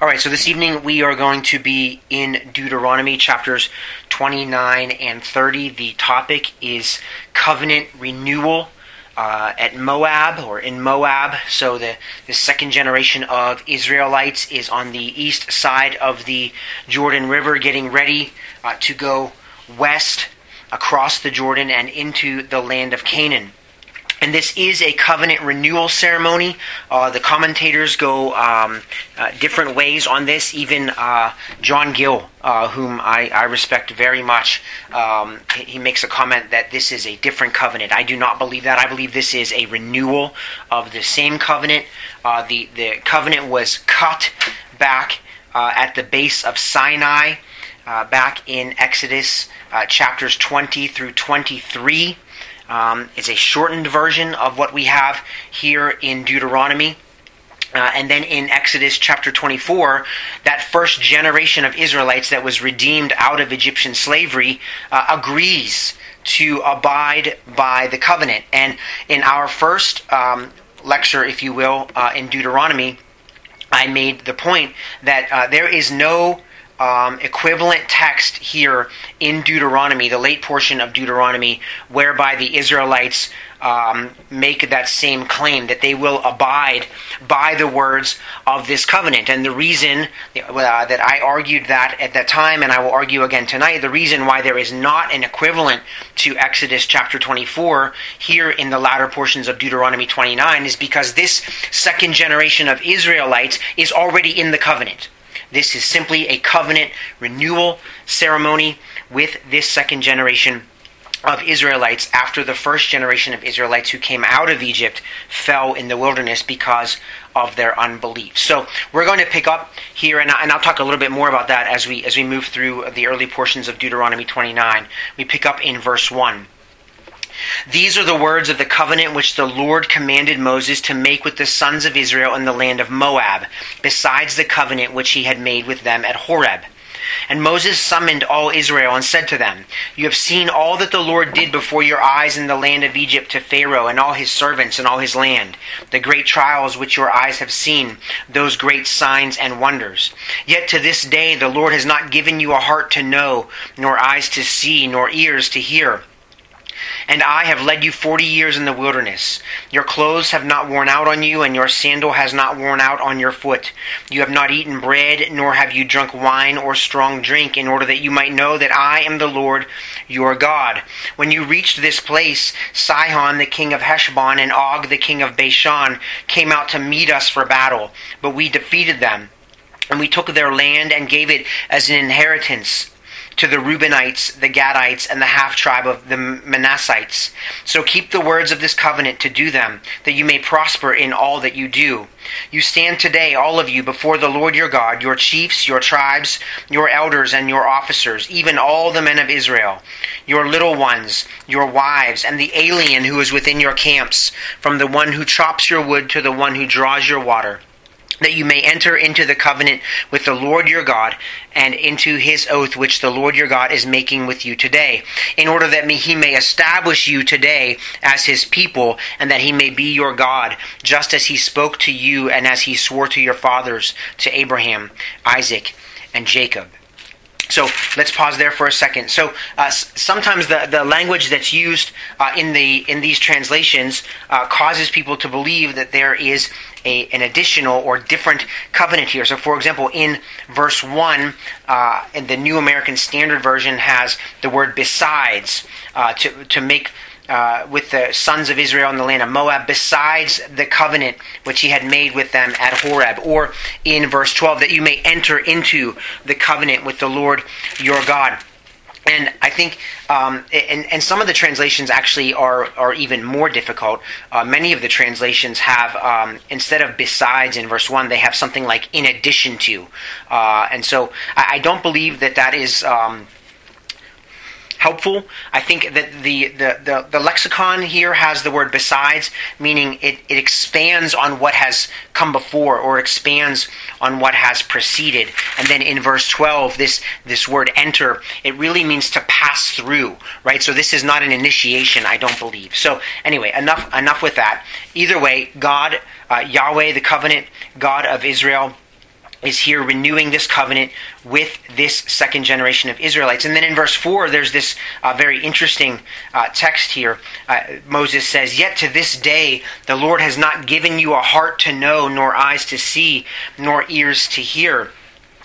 All right, so this evening we are going to be in Deuteronomy chapters 29 and 30. The topic is covenant renewal uh, at Moab or in Moab. So the, the second generation of Israelites is on the east side of the Jordan River getting ready uh, to go west across the Jordan and into the land of Canaan. And this is a covenant renewal ceremony. Uh, the commentators go um, uh, different ways on this. Even uh, John Gill, uh, whom I, I, respect very much, um, he makes a comment that this is a different covenant. I do not believe that. I believe this is a renewal of the same covenant. Uh, the, the covenant was cut back uh, at the base of Sinai, back in Exodus chapters 20 through 23. Um, it's a shortened version of what we have here in Deuteronomy. Uh, and then in Exodus chapter 24, that first generation of Israelites that was redeemed out of Egyptian slavery uh, agrees to abide by the covenant. And in our first um, lecture, if you will, uh, in Deuteronomy, I made the point that uh, there is no um, equivalent text here in Deuteronomy, the late portion of Deuteronomy, whereby the Israelites um, make that same claim that they will abide by the words of this covenant. And the reason uh, that I argued that at that time, and I will argue again tonight, the reason why there is not an equivalent to Exodus chapter 24 here in the latter portions of Deuteronomy 29 is because this second generation of Israelites is already in the covenant. This is simply a covenant renewal ceremony with this second generation of Israelites after the first generation of Israelites who came out of Egypt fell in the wilderness because of their unbelief. So we're going to pick up here, and, I'll talk a little bit more about that as we as we move through the early portions of Deuteronomy 29. We pick up in verse one. These are the words of the covenant which the Lord commanded Moses to make with the sons of Israel in the land of Moab, besides the covenant which he had made with them at Horeb. And Moses summoned all Israel and said to them, You have seen all that the Lord did before your eyes in the land of Egypt to Pharaoh and all his servants and all his land, the great trials which your eyes have seen, those great signs and wonders. Yet to this day the Lord has not given you a heart to know, nor eyes to see, nor ears to hear and I have led you forty years in the wilderness. Your clothes have not worn out on you, and your sandal has not worn out on your foot. You have not eaten bread, nor have you drunk wine or strong drink, in order that you might know that I am the Lord your God. When you reached this place, Sihon the king of Heshbon and Og the king of Bashan came out to meet us for battle, but we defeated them. And we took their land and gave it as an inheritance to the Reubenites, the Gadites, and the half tribe of the Manassites. So keep the words of this covenant to do them, that you may prosper in all that you do. You stand today, all of you, before the Lord your God, your chiefs, your tribes, your elders, and your officers, even all the men of Israel, your little ones, your wives, and the alien who is within your camps, from the one who chops your wood to the one who draws your water that you may enter into the covenant with the Lord your God and into his oath which the Lord your God is making with you today, in order that he may establish you today as his people, and that he may be your God, just as he spoke to you and as he swore to your fathers, to Abraham, Isaac, and Jacob. So let's pause there for a second. So uh, sometimes the, the language that's used uh, in the in these translations uh, causes people to believe that there is a, an additional or different covenant here. So, for example, in verse one, uh, the New American Standard Version has the word "besides" uh, to to make uh, with the sons of Israel in the land of Moab, besides the covenant which he had made with them at Horeb. Or in verse 12, that you may enter into the covenant with the Lord your God. And I think, um, and, and some of the translations actually are, are even more difficult. Uh, many of the translations have, um, instead of besides in verse 1, they have something like in addition to. Uh, and so I, I, don't believe that that is. Um, helpful. I think that the, the, the, the, lexicon here has the word besides, meaning it, it expands on what has come before or expands on what has preceded. And then in verse 12, this, this word enter, it really means to pass through, right? So this is not an initiation, I don't believe. So anyway, enough, enough with that. Either way, God, uh, Yahweh, the covenant God of Israel, is here renewing this covenant with this second generation of Israelites. And then in verse 4, there's this uh, very interesting uh, text here. Uh, Moses says, Yet to this day the Lord has not given you a heart to know, nor eyes to see, nor ears to hear.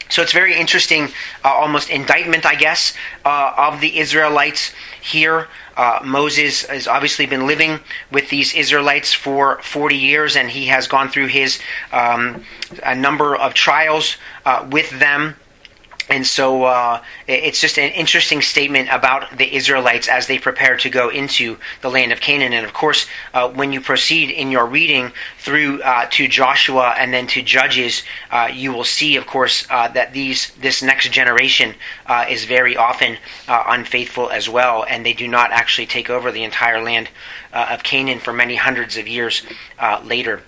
So it's very interesting, uh, almost indictment, I guess, uh, of the Israelites here. Uh, Moses has obviously been living with these Israelites for 40 years, and he has gone through his um, a number of trials uh, with them and so uh, it's just an interesting statement about the Israelites as they prepare to go into the land of Canaan. And of course, uh, when you proceed in your reading through uh, to Joshua and then to Judges, uh, you will see, of course, uh, that these this next generation uh, is very often unfaithful as well, and they do not actually take over the entire land of Canaan for many hundreds of years later.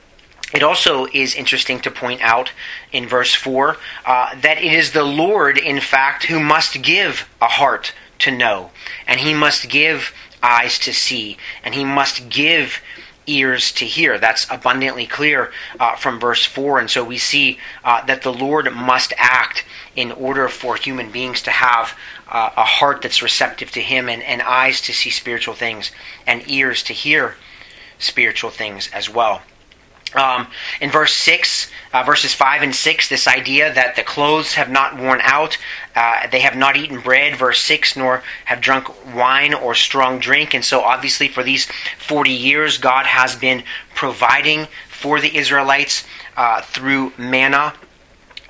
It also is interesting to point out in verse 4 uh, that it is the Lord, in fact, who must give a heart to know, and he must give eyes to see, and he must give ears to hear. That's abundantly clear uh, from verse 4. And so we see uh, that the Lord must act in order for human beings to have uh, a heart that's receptive to him, and, and eyes to see spiritual things, and ears to hear spiritual things as well. Um, in verse 6, uh, verses 5 and 6, this idea that the clothes have not worn out, uh, they have not eaten bread, verse 6, nor have drunk wine or strong drink. And so, obviously, for these 40 years, God has been providing for the Israelites uh, through manna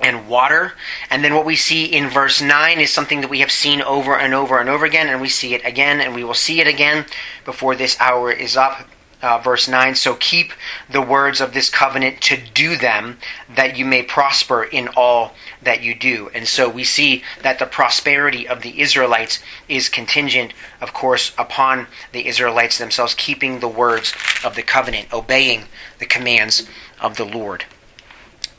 and water. And then what we see in verse 9 is something that we have seen over and over and over again, and we see it again, and we will see it again before this hour is up uh, verse 9 So keep the words of this covenant to do them, that you may prosper in all that you do. And so we see that the prosperity of the Israelites is contingent, of course, upon the Israelites themselves keeping the words of the covenant, obeying the commands of the Lord.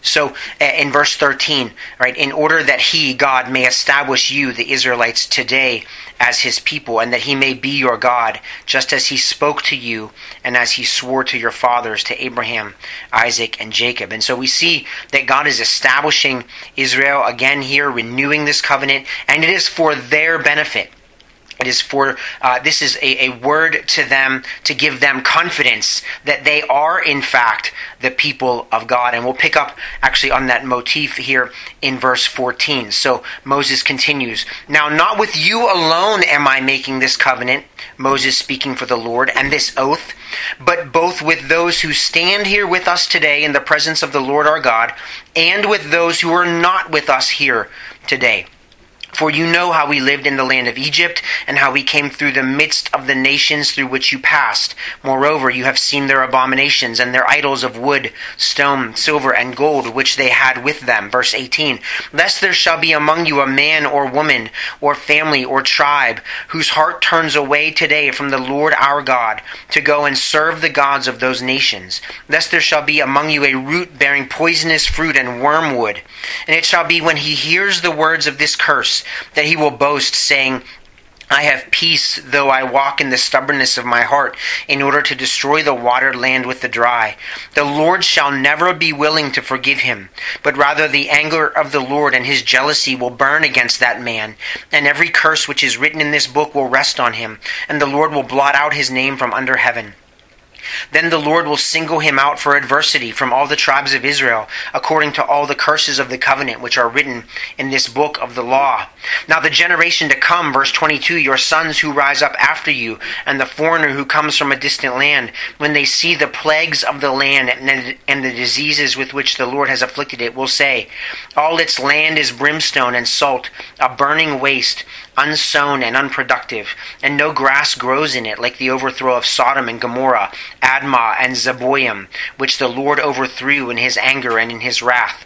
So in verse 13, right, in order that he, God, may establish you, the Israelites, today as his people, and that he may be your God, just as he spoke to you and as he swore to your fathers, to Abraham, Isaac, and Jacob. And so we see that God is establishing Israel again here, renewing this covenant, and it is for their benefit. It is for, uh, this is a, a word to them to give them confidence that they are, in fact, the people of God. And we'll pick up actually on that motif here in verse 14. So Moses continues Now, not with you alone am I making this covenant, Moses speaking for the Lord, and this oath, but both with those who stand here with us today in the presence of the Lord our God, and with those who are not with us here today for you know how we lived in the land of Egypt, and how we came through the midst of the nations through which you passed. Moreover, you have seen their abominations, and their idols of wood, stone, silver, and gold, which they had with them. Verse 18 Lest there shall be among you a man or woman, or family, or tribe, whose heart turns away today from the Lord our God, to go and serve the gods of those nations. Lest there shall be among you a root bearing poisonous fruit and wormwood. And it shall be when he hears the words of this curse, that he will boast, saying, I have peace, though I walk in the stubbornness of my heart, in order to destroy the watered land with the dry. The Lord shall never be willing to forgive him, but rather the anger of the Lord and his jealousy will burn against that man, and every curse which is written in this book will rest on him, and the Lord will blot out his name from under heaven. Then the Lord will single him out for adversity from all the tribes of Israel, according to all the curses of the covenant which are written in this book of the law. Now, the generation to come, verse 22, your sons who rise up after you, and the foreigner who comes from a distant land, when they see the plagues of the land and the diseases with which the Lord has afflicted it, will say, All its land is brimstone and salt, a burning waste unsown and unproductive, and no grass grows in it, like the overthrow of Sodom and Gomorrah, Admah and Zeboim, which the Lord overthrew in his anger and in his wrath.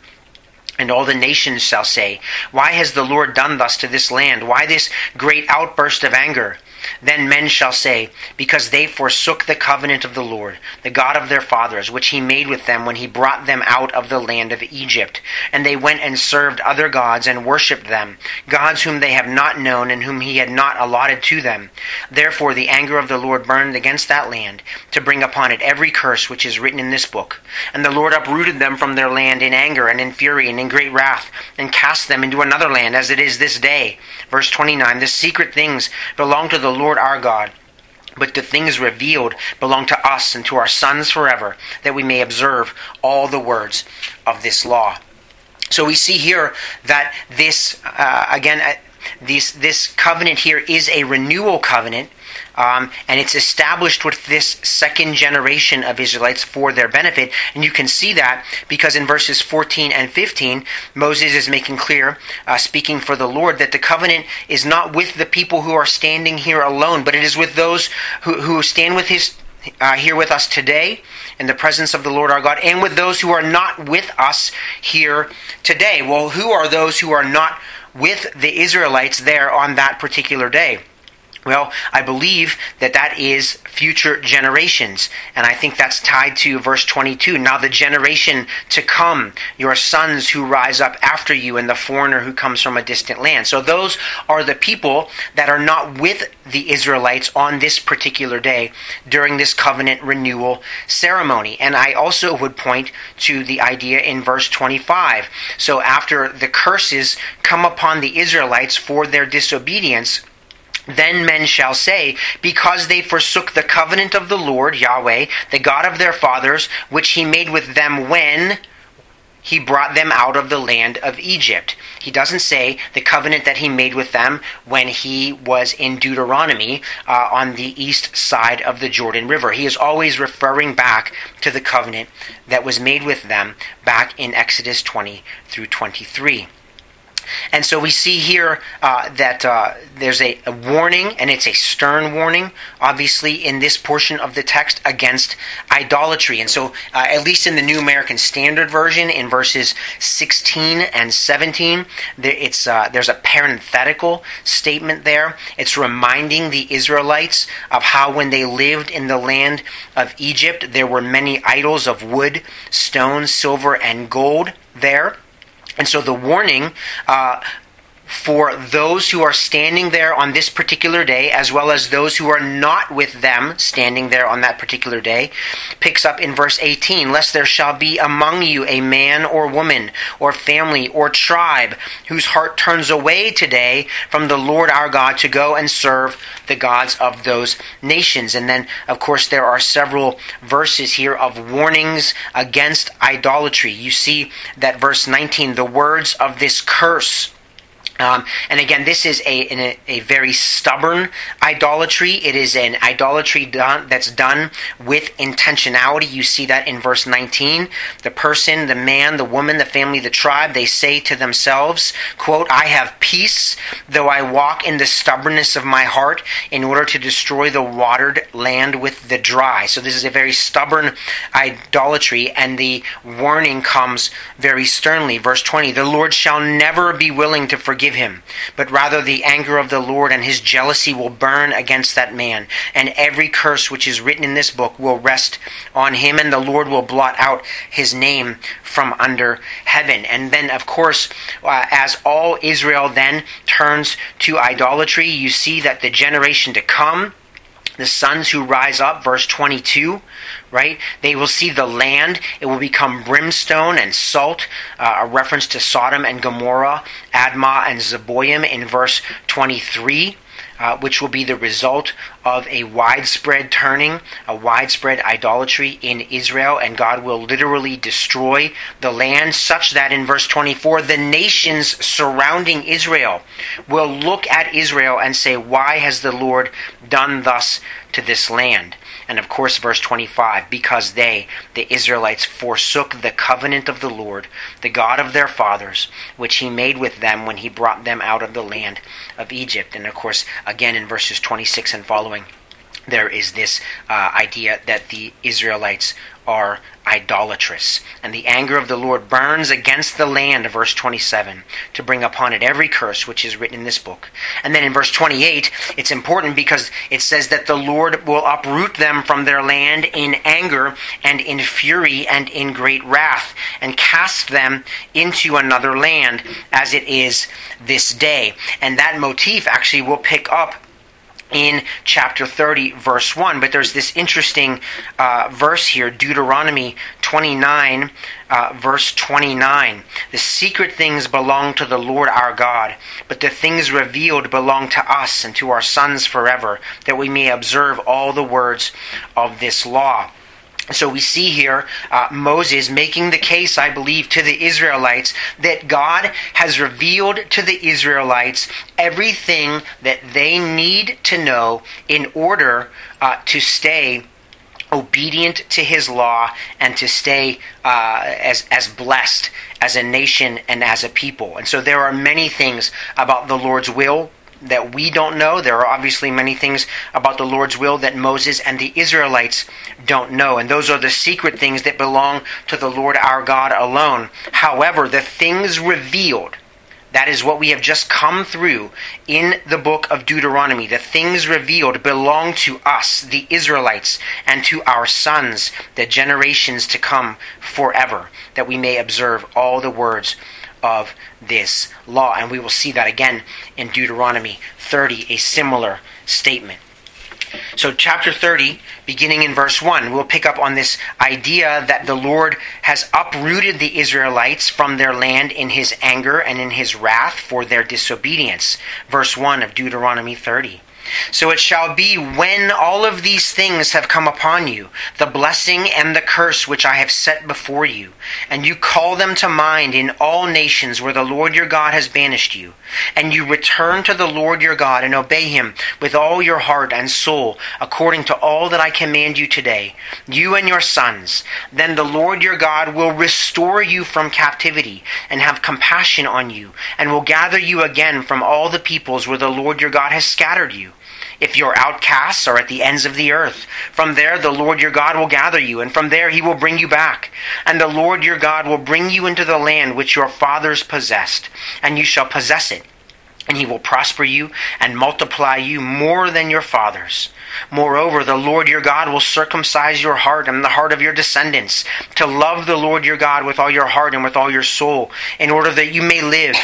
And all the nations shall say, Why has the Lord done thus to this land? Why this great outburst of anger? Then men shall say, Because they forsook the covenant of the Lord, the God of their fathers, which he made with them when he brought them out of the land of Egypt. And they went and served other gods and worshipped them, gods whom they have not known and whom he had not allotted to them. Therefore the anger of the Lord burned against that land, to bring upon it every curse which is written in this book. And the Lord uprooted them from their land in anger and in fury and in great wrath, and cast them into another land, as it is this day. Verse 29 The secret things belong to the Lord our God. But the things revealed belong to us and to our sons forever, that we may observe all the words of this law. So we see here that this, uh, again, uh, this, this covenant here is a renewal covenant um, and it's established with this second generation of Israelites for their benefit. And you can see that because in verses 14 and 15, Moses is making clear, uh, speaking for the Lord, that the covenant is not with the people who are standing here alone, but it is with those who, who stand with his uh, here with us today in the presence of the Lord our God, and with those who are not with us here today. Well, who are those who are not with the Israelites there on that particular day? Well, I believe that that is future generations. And I think that's tied to verse 22. Now, the generation to come, your sons who rise up after you, and the foreigner who comes from a distant land. So, those are the people that are not with the Israelites on this particular day during this covenant renewal ceremony. And I also would point to the idea in verse 25. So, after the curses come upon the Israelites for their disobedience, then men shall say, Because they forsook the covenant of the Lord, Yahweh, the God of their fathers, which he made with them when he brought them out of the land of Egypt. He doesn't say the covenant that he made with them when he was in Deuteronomy uh, on the east side of the Jordan River. He is always referring back to the covenant that was made with them back in Exodus 20 through 23. And so we see here uh, that uh, there's a, a, warning, and it's a stern warning, obviously, in this portion of the text against idolatry. And so, uh, at least in the New American Standard Version, in verses 16 and 17, there, it's, uh, there's a parenthetical statement there. It's reminding the Israelites of how when they lived in the land of Egypt, there were many idols of wood, stone, silver, and gold there. And so the warning uh, for those who are standing there on this particular day, as well as those who are not with them standing there on that particular day, picks up in verse 18 Lest there shall be among you a man or woman, or family, or tribe, whose heart turns away today from the Lord our God to go and serve the gods of those nations. And then, of course, there are several verses here of warnings against idolatry. You see that verse 19, the words of this curse um, and again, this is a, a, a, very stubborn idolatry. It is an idolatry done, that's done with intentionality. You see that in verse 19. The person, the man, the woman, the family, the tribe, they say to themselves, quote, I have peace, though I walk in the stubbornness of my heart in order to destroy the watered land with the dry. So this is a very stubborn idolatry, and the warning comes very sternly. Verse 20, the Lord shall never be willing to forgive him, but rather the anger of the Lord and his jealousy will burn against that man, and every curse which is written in this book will rest on him, and the Lord will blot out his name from under heaven. And then, of course, uh, as all Israel then turns to idolatry, you see that the generation to come the sons who rise up, verse 22, right? They will see the land. It will become brimstone and salt, uh, a reference to Sodom and Gomorrah, Admah and Zeboim in verse 23 uh, which will be the result of a widespread turning, a widespread idolatry in Israel, and God will literally destroy the land, such that in verse 24, the nations surrounding Israel will look at Israel and say, Why has the Lord done thus to this land? And of course, verse 25, because they, the Israelites, forsook the covenant of the Lord, the God of their fathers, which he made with them when he brought them out of the land of Egypt. And of course, again in verses 26 and following, there is this uh, idea that the Israelites are idolatrous. And the anger of the Lord burns against the land, verse 27, to bring upon it every curse which is written in this book. And then in verse 28, it's important because it says that the Lord will uproot them from their land in anger and in fury and in great wrath, and cast them into another land as it is this day. And that motif actually will pick up in chapter 30, verse 1. But there's this interesting uh, verse here, Deuteronomy 29, uh, verse 29. The secret things belong to the Lord our God, but the things revealed belong to us and to our sons forever, that we may observe all the words of this law. So we see here uh, Moses making the case, I believe, to the Israelites that God has revealed to the Israelites everything that they need to know in order uh, to stay obedient to his law and to stay uh, as, as blessed as a nation and as a people. And so there are many things about the Lord's will that we don't know. There are obviously many things about the Lord's will that Moses and the Israelites don't know. And those are the secret things that belong to the Lord our God alone. However, the things revealed, that is what we have just come through in the book of Deuteronomy. The things revealed belong to us, the Israelites, and to our sons, the generations to come forever, that we may observe all the words of this law. And we will see that again in Deuteronomy 30, a similar statement. So, chapter 30, beginning in verse 1, we'll pick up on this idea that the Lord has uprooted the Israelites from their land in his anger and in his wrath for their disobedience. Verse 1 of Deuteronomy 30. So it shall be when all of these things have come upon you, the blessing and the curse which I have set before you, and you call them to mind in all nations where the Lord your God has banished you, and you return to the Lord your God and obey him with all your heart and soul, according to all that I command you today, you and your sons, then the Lord your God will restore you from captivity and have compassion on you, and will gather you again from all the peoples where the Lord your God has scattered you if your outcasts are at the ends of the earth. From there the Lord your God will gather you, and from there he will bring you back. And the Lord your God will bring you into the land which your fathers possessed, and you shall possess it and he will prosper you and multiply you more than your fathers. Moreover, the Lord your God will circumcise your heart and the heart of your descendants to love the Lord your God with all your heart and with all your soul, in order that you may live.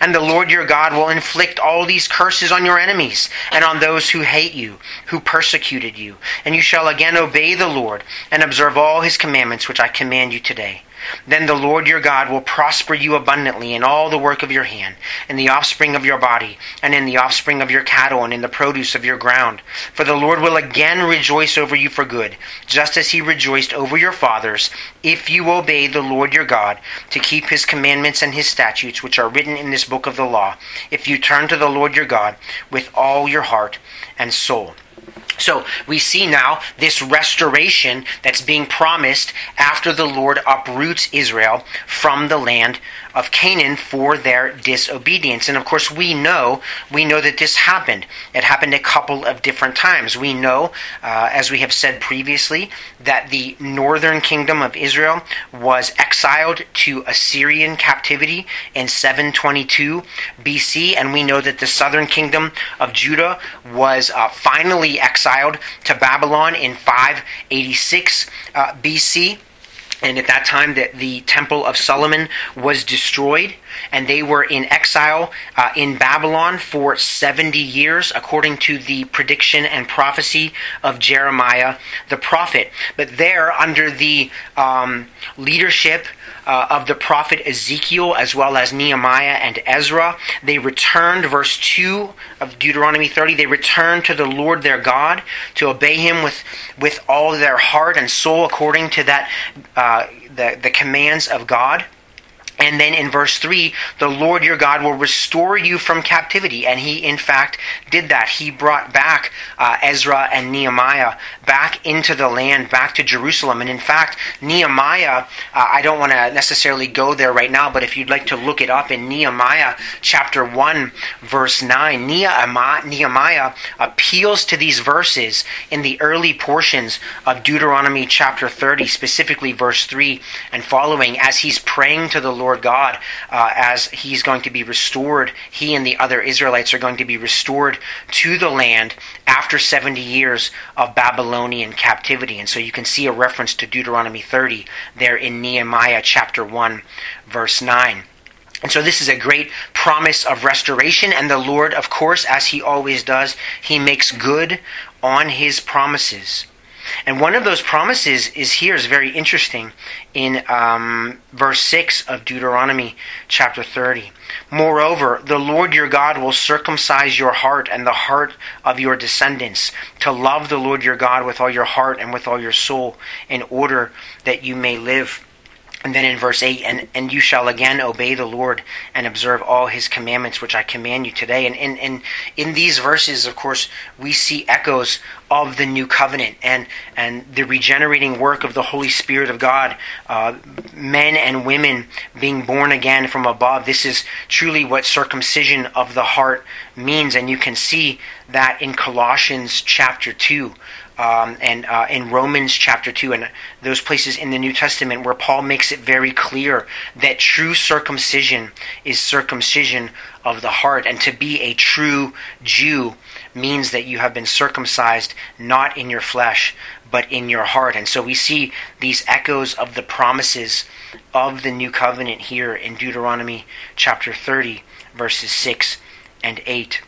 And the Lord your God will inflict all these curses on your enemies and on those who hate you, who persecuted you. And you shall again obey the Lord and observe all his commandments which I command you today. Then the Lord your God will prosper you abundantly in all the work of your hand, in the offspring of your body, and in the offspring of your cattle, and in the produce of your ground. For the Lord will again rejoice over you for good, just as he rejoiced over your fathers, if you obey the Lord your God, to keep his commandments and his statutes, which are written in this book of the law, if you turn to the Lord your God with all your heart and soul. So we see now this restoration that's being promised after the Lord uproots Israel from the land of Canaan for their disobedience. And of course, we know we know that this happened. It happened a couple of different times. We know, uh, as we have said previously, that the northern kingdom of Israel was exiled to Assyrian captivity in 722 BC, and we know that the southern kingdom of Judah was uh, finally exiled to Babylon in 586 uh, BC. And at that time, that the temple of Solomon was destroyed, and they were in exile uh, in Babylon for 70 years, according to the prediction and prophecy of Jeremiah the prophet. But there, under the um, leadership uh, of the prophet Ezekiel, as well as Nehemiah and Ezra, they returned, verse 2 of Deuteronomy 30, they returned to the Lord their God to obey him with, with all their heart and soul, according to that. Uh, the, the commands of God. And then in verse 3, the Lord your God will restore you from captivity. And he, in fact, did that. He brought back uh, Ezra and Nehemiah back into the land, back to Jerusalem. And in fact, Nehemiah, uh, I don't want to necessarily go there right now, but if you'd like to look it up in Nehemiah chapter 1, verse 9, Nehemiah appeals to these verses in the early portions of Deuteronomy chapter 30, specifically verse 3 and following, as he's praying to the Lord Lord God uh, as he's going to be restored. He and the other Israelites are going to be restored to the land after 70 years of Babylonian captivity. And so you can see a reference to Deuteronomy 30 there in Nehemiah chapter 1, verse 9. And so this is a great promise of restoration, and the Lord, of course, as he always does, he makes good on his promises. And one of those promises is here is very interesting in um, verse 6 of Deuteronomy chapter 30. Moreover, the Lord your God will circumcise your heart and the heart of your descendants to love the Lord your God with all your heart and with all your soul in order that you may live. And then in verse 8, and, and you shall again obey the Lord and observe all his commandments, which I command you today. And, and, and in these verses, of course, we see echoes of the new covenant and, and the regenerating work of the Holy Spirit of God, uh, men and women being born again from above. This is truly what circumcision of the heart means. And you can see that in Colossians chapter 2 um, and uh, in Romans chapter 2 and those places in the New Testament where Paul makes it very clear that true circumcision is circumcision of the heart. And to be a true Jew means that you have been circumcised not in your flesh, but in your heart. And so we see these echoes of the promises of the new covenant here in Deuteronomy chapter 30, verses 6 and 8.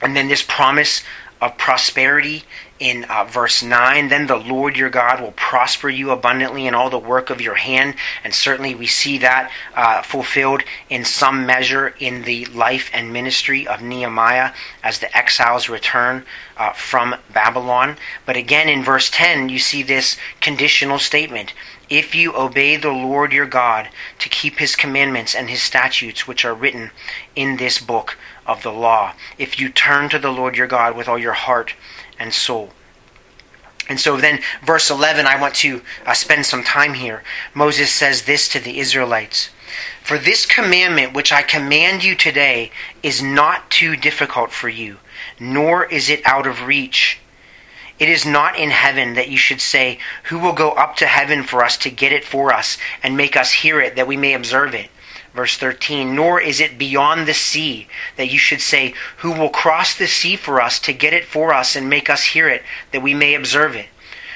And then this promise of prosperity in uh, verse 9 then the lord your god will prosper you abundantly in all the work of your hand. And certainly we see that uh, fulfilled in some measure in the life and ministry of nehemiah as the exiles return uh, from babylon. But again in verse 10 you see this conditional statement if you obey the Lord your God to keep his commandments and his statutes which are written in this book of the law, if you turn to the Lord your God with all your heart and soul. And so then, verse 11, I want to uh, spend some time here. Moses says this to the Israelites For this commandment which I command you today is not too difficult for you, nor is it out of reach. It is not in heaven that you should say, Who will go up to heaven for us to get it for us and make us hear it that we may observe it? Verse 13, nor is it beyond the sea that you should say, Who will cross the sea for us to get it for us and make us hear it, that we may observe it?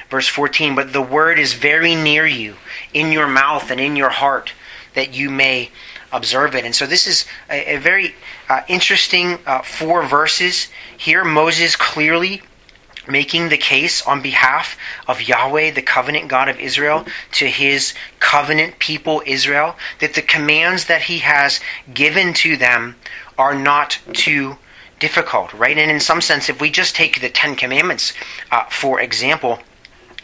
Verse 14, but the word is very near you, in your mouth and in your heart, that you may observe it. And so this is a, a very uh, interesting uh, four verses. Here, Moses clearly making the case on behalf of Yahweh, the covenant God of Israel, to his covenant people Israel, that the commands that he has given to them are not too difficult, right? And in some sense, if we just take the Ten Commandments, uh, for example,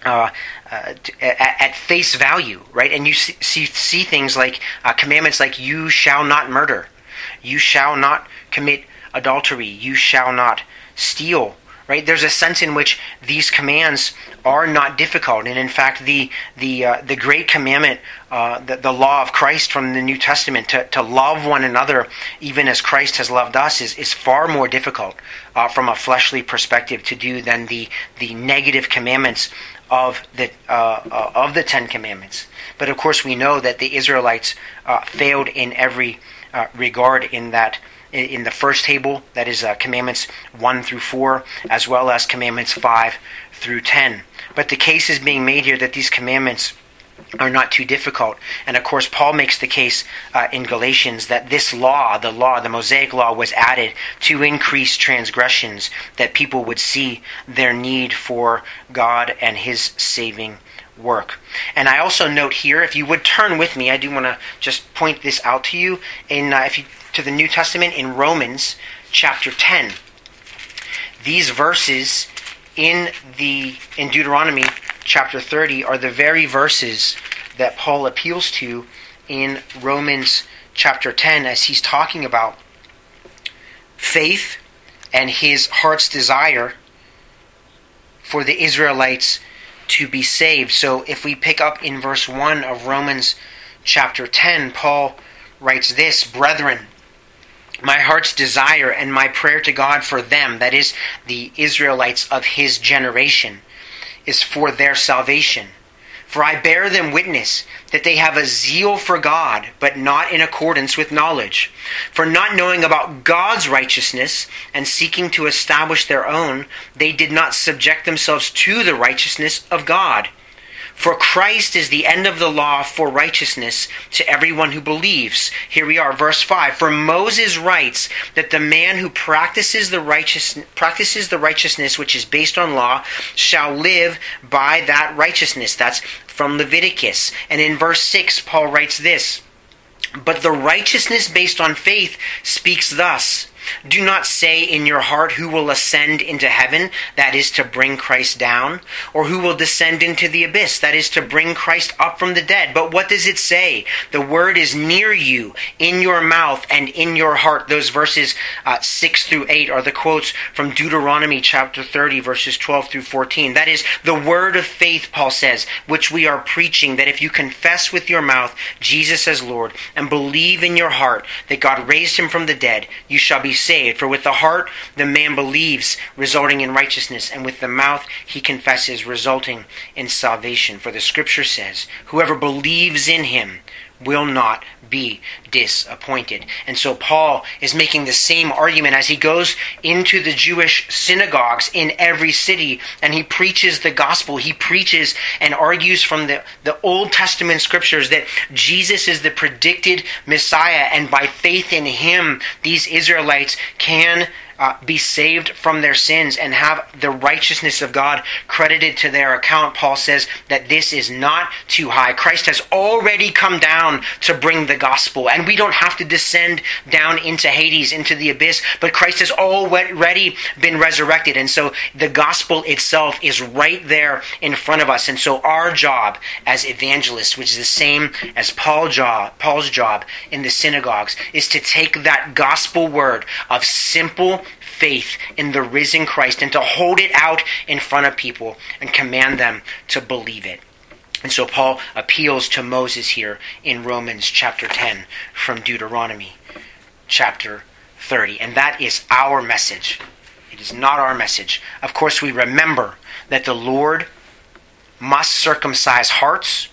uh, uh, at, face value, right? And you see, see, see things like uh, commandments like you shall not murder, you shall not commit adultery, you shall not steal, right? There's a sense in which these commands are not difficult, and in fact, the the uh, the great commandment, uh, the, the law of Christ from the New Testament, to, to love one another even as Christ has loved us, is is far more difficult uh, from a fleshly perspective to do than the the negative commandments of the uh, uh, of the Ten Commandments. But of course, we know that the Israelites uh, failed in every regard in that in the first table, that is uh, commandments 1 through 4, as well as commandments 5 through 10. But the case is being made here that these commandments are not too difficult. And of course, Paul makes the case uh, in Galatians that this law, the law, the Mosaic law, was added to increase transgressions, that people would see their need for God and his saving work. And I also note here, if you would turn with me, I do want to just point this out to you. In uh, if you to the New Testament in Romans chapter 10. These verses in the in Deuteronomy chapter 30 are the very verses that Paul appeals to in Romans chapter 10 as he's talking about faith and his heart's desire for the Israelites to be saved. So if we pick up in verse 1 of Romans chapter 10, Paul writes this Brethren, my heart's desire and my prayer to God for them, that is, the Israelites of his generation, is for their salvation. For I bear them witness that they have a zeal for God, but not in accordance with knowledge. For not knowing about God's righteousness and seeking to establish their own, they did not subject themselves to the righteousness of God. For Christ is the end of the law for righteousness to everyone who believes. Here we are, verse 5. For Moses writes that the man who practices the righteous practices the righteousness which is based on law shall live by that righteousness. That's from Leviticus. And in verse 6 Paul writes this, but the righteousness based on faith speaks thus. Do not say in your heart who will ascend into heaven, that is to bring Christ down, or who will descend into the abyss, that is to bring Christ up from the dead. But what does it say? The word is near you, in your mouth and in your heart. Those verses uh, 6 through 8 are the quotes from Deuteronomy chapter 30, verses 12 through 14. That is the word of faith, Paul says, which we are preaching, that if you confess with your mouth Jesus as Lord and believe in your heart that God raised him from the dead, you shall saved. For with the heart the man believes, resulting in righteousness, and with the mouth he confesses, resulting in salvation. For the scripture says, Whoever believes in him will not be disappointed. And so Paul is making the same argument as he goes into the Jewish synagogues in every city and he preaches the gospel. He preaches and argues from the, the Old Testament scriptures that Jesus is the predicted Messiah and by faith in him, these Israelites can uh, be saved from their sins and have the righteousness of God credited to their account, Paul says that this is not too high. Christ has already come down to bring the gospel, and we don't have to descend down into Hades, into the abyss, but Christ has already been resurrected, and so the gospel itself is right there in front of us. And so our job as evangelists, which is the same as Paul's job, Paul's job in the synagogues, is to take that gospel word of simple faith in the risen Christ and to hold it out in front of people and command them to believe it. And so Paul appeals to Moses here in Romans chapter 10 from Deuteronomy chapter 30. And that is our message. It is not our message. Of course, we remember that the Lord must circumcise hearts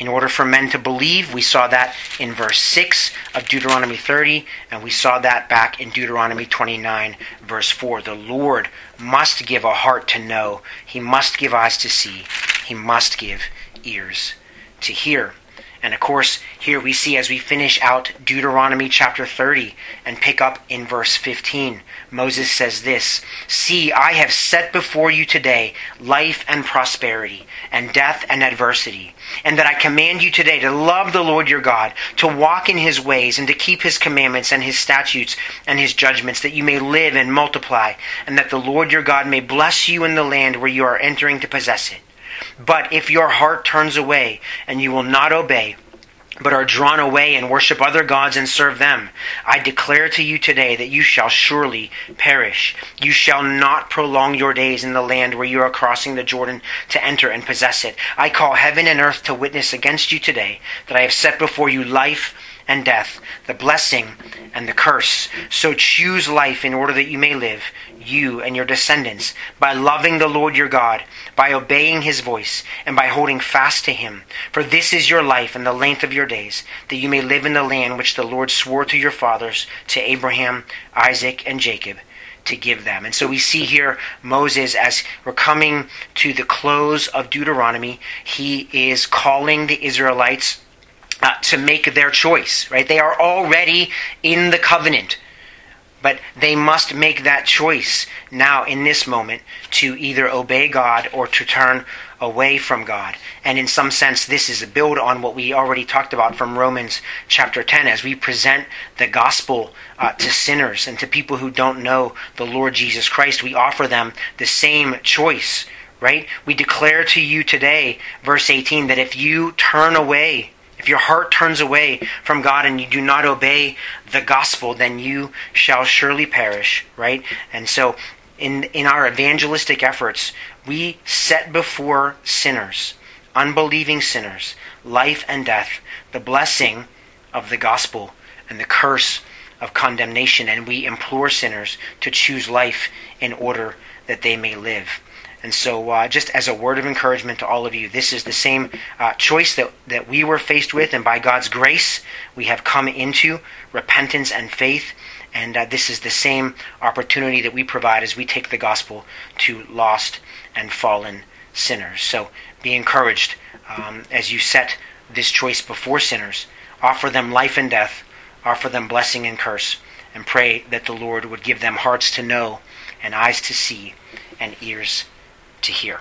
in order for men to believe. We saw that in verse 6 of Deuteronomy 30, and we saw that back in Deuteronomy 29, verse 4. The Lord must give a heart to know, He must give eyes to see, He must give ears to hear. And of course, here we see as we finish out Deuteronomy chapter 30 and pick up in verse 15, Moses says this See, I have set before you today life and prosperity, and death and adversity, and that I command you today to love the Lord your God, to walk in his ways, and to keep his commandments and his statutes and his judgments, that you may live and multiply, and that the Lord your God may bless you in the land where you are entering to possess it. But if your heart turns away and you will not obey, but are drawn away and worship other gods and serve them, I declare to you today that you shall surely perish. You shall not prolong your days in the land where you are crossing the Jordan to enter and possess it. I call heaven and earth to witness against you today that I have set before you life and death, the blessing and the curse. So choose life in order that you may live, you and your descendants, by loving the Lord your God, by obeying his voice, and by holding fast to him. For this is your life and the length of your days, that you may live in the land which the Lord swore to your fathers, to Abraham, Isaac, and Jacob to give them. And so we see here Moses, as we're coming to the close of Deuteronomy, he is calling the Israelites uh, to make their choice, right? They are already in the covenant, but they must make that choice now in this moment to either obey God or to turn away from God. And in some sense, this is a build on what we already talked about from Romans chapter 10 as we present the gospel uh, to sinners and to people who don't know the Lord Jesus Christ. We offer them the same choice, right? We declare to you today, verse 18, that if you turn away If your heart turns away from God and you do not obey the gospel, then you shall surely perish, right? And so in, in our evangelistic efforts, we set before sinners, unbelieving sinners, life and death, the blessing of the gospel and the curse of condemnation, and we implore sinners to choose life in order that they may live. And so, uh, just as a word of encouragement to all of you, this is the same uh, choice that, that we were faced with, and by God's grace, we have come into repentance and faith. And uh, this is the same opportunity that we provide as we take the gospel to lost and fallen sinners. So, be encouraged um, as you set this choice before sinners. Offer them life and death, offer them blessing and curse, and pray that the Lord would give them hearts to know, and eyes to see, and ears to hear.